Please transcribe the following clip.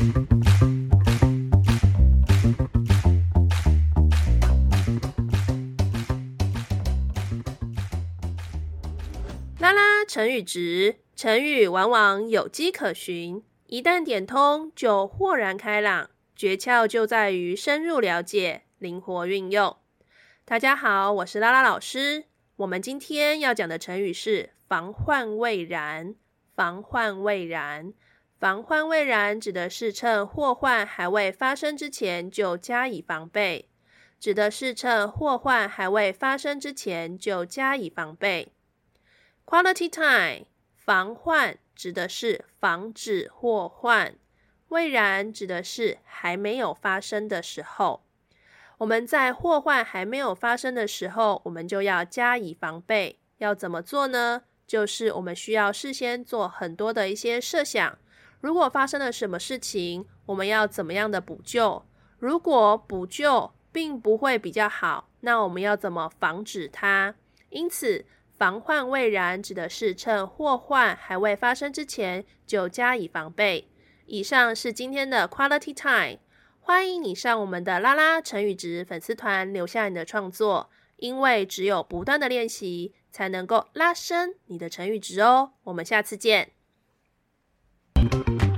拉拉成语质，成语往往有迹可循，一旦点通就豁然开朗。诀窍就在于深入了解，灵活运用。大家好，我是拉拉老师。我们今天要讲的成语是“防患未然”。防患未然，防患未然指的是趁祸患还未发生之前就加以防备，指的是趁祸患还未发生之前就加以防备。Quality time，防患指的是防止祸患。未然指的是还没有发生的时候，我们在祸患还没有发生的时候，我们就要加以防备。要怎么做呢？就是我们需要事先做很多的一些设想。如果发生了什么事情，我们要怎么样的补救？如果补救并不会比较好，那我们要怎么防止它？因此，防患未然指的是趁祸患还未发生之前就加以防备。以上是今天的 Quality Time，欢迎你上我们的拉拉成语值粉丝团留下你的创作，因为只有不断的练习，才能够拉升你的成语值哦。我们下次见。Thank you.